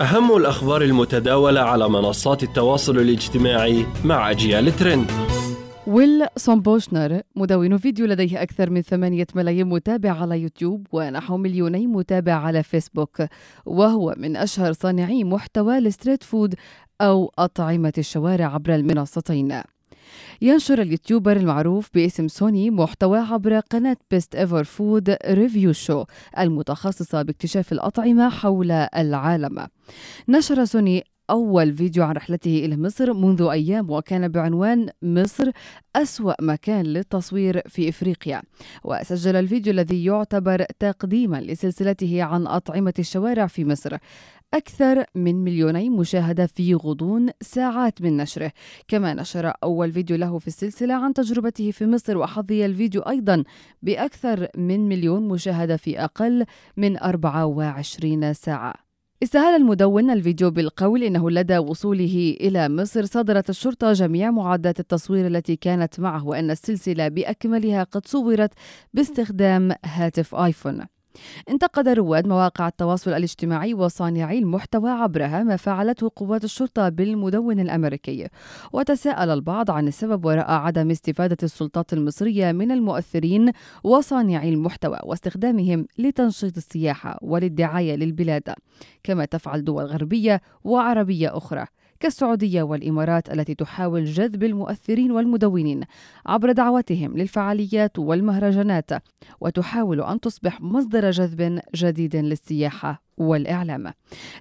أهم الأخبار المتداولة على منصات التواصل الاجتماعي مع أجيال ترند. ويل سونبوشنر مدون فيديو لديه أكثر من ثمانية ملايين متابع على يوتيوب ونحو مليوني متابع على فيسبوك وهو من أشهر صانعي محتوى ال street food أو أطعمة الشوارع عبر المنصتين. ينشر اليوتيوبر المعروف باسم سوني محتوى عبر قناة Best Ever Food Review Show المتخصصة باكتشاف الأطعمة حول العالم. نشر سوني أول فيديو عن رحلته إلى مصر منذ أيام وكان بعنوان مصر أسوأ مكان للتصوير في إفريقيا. وسجل الفيديو الذي يعتبر تقديما لسلسلته عن أطعمة الشوارع في مصر. أكثر من مليوني مشاهدة في غضون ساعات من نشره. كما نشر أول فيديو له في السلسلة عن تجربته في مصر وحظي الفيديو أيضا بأكثر من مليون مشاهدة في أقل من 24 ساعة. استهل المدون الفيديو بالقول إنه لدى وصوله إلى مصر صدرت الشرطة جميع معدات التصوير التي كانت معه وأن السلسلة بأكملها قد صورت باستخدام هاتف آيفون. انتقد رواد مواقع التواصل الاجتماعي وصانعي المحتوى عبرها ما فعلته قوات الشرطة بالمدون الأمريكي وتساءل البعض عن السبب وراء عدم استفادة السلطات المصرية من المؤثرين وصانعي المحتوى واستخدامهم لتنشيط السياحة وللدعاية للبلاد كما تفعل دول غربية وعربية أخرى. كالسعودية والإمارات التي تحاول جذب المؤثرين والمدونين عبر دعوتهم للفعاليات والمهرجانات وتحاول أن تصبح مصدر جذب جديد للسياحة والإعلام.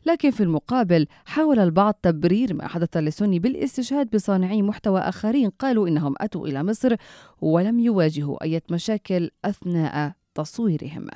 لكن في المقابل حاول البعض تبرير ما حدث لسوني بالاستشهاد بصانعي محتوى آخرين قالوا إنهم أتوا إلى مصر ولم يواجهوا أي مشاكل أثناء تصويرهم.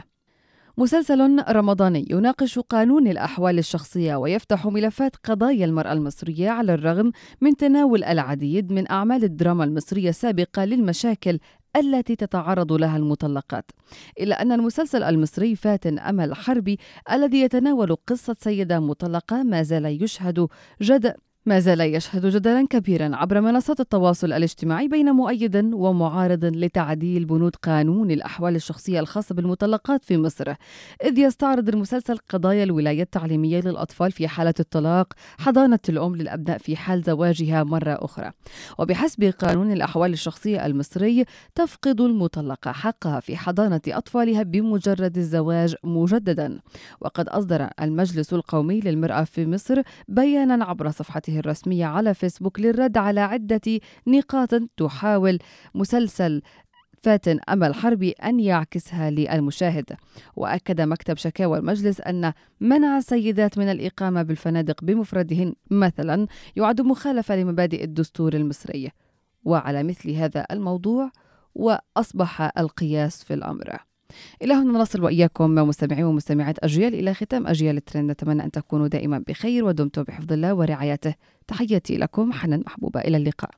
مسلسل رمضاني يناقش قانون الأحوال الشخصية ويفتح ملفات قضايا المرأة المصرية على الرغم من تناول العديد من أعمال الدراما المصرية السابقة للمشاكل التي تتعرض لها المطلقات. إلا أن المسلسل المصري فاتن أمل حربي الذي يتناول قصة سيدة مطلقة ما زال يشهد جد ما زال يشهد جدلا كبيرا عبر منصات التواصل الاجتماعي بين مؤيد ومعارض لتعديل بنود قانون الأحوال الشخصية الخاصة بالمطلقات في مصر. إذ يستعرض المسلسل قضايا الولاية التعليمية للأطفال في حالة الطلاق حضانة الأم للأبناء في حال زواجها مرة أخرى. وبحسب قانون الأحوال الشخصية المصري تفقد المطلقة حقها في حضانة أطفالها بمجرد الزواج مجددا. وقد أصدر المجلس القومي للمرأة في مصر بيانا عبر صفحته صفحته الرسمية على فيسبوك للرد على عدة نقاط تحاول مسلسل فاتن أمل حربي أن يعكسها للمشاهد. وأكد مكتب شكاوى المجلس أن منع السيدات من الإقامة بالفنادق بمفردهن مثلا يعد مخالفة لمبادئ الدستور المصري. وعلى مثل هذا الموضوع وأصبح القياس في الأمر. إلى هنا نصل وإياكم مستمعي ومستمعات أجيال إلى ختام أجيال الترند. نتمنى أن تكونوا دائما بخير ودمتم بحفظ الله ورعايته. تحياتي لكم حنان محبوبة. إلى اللقاء.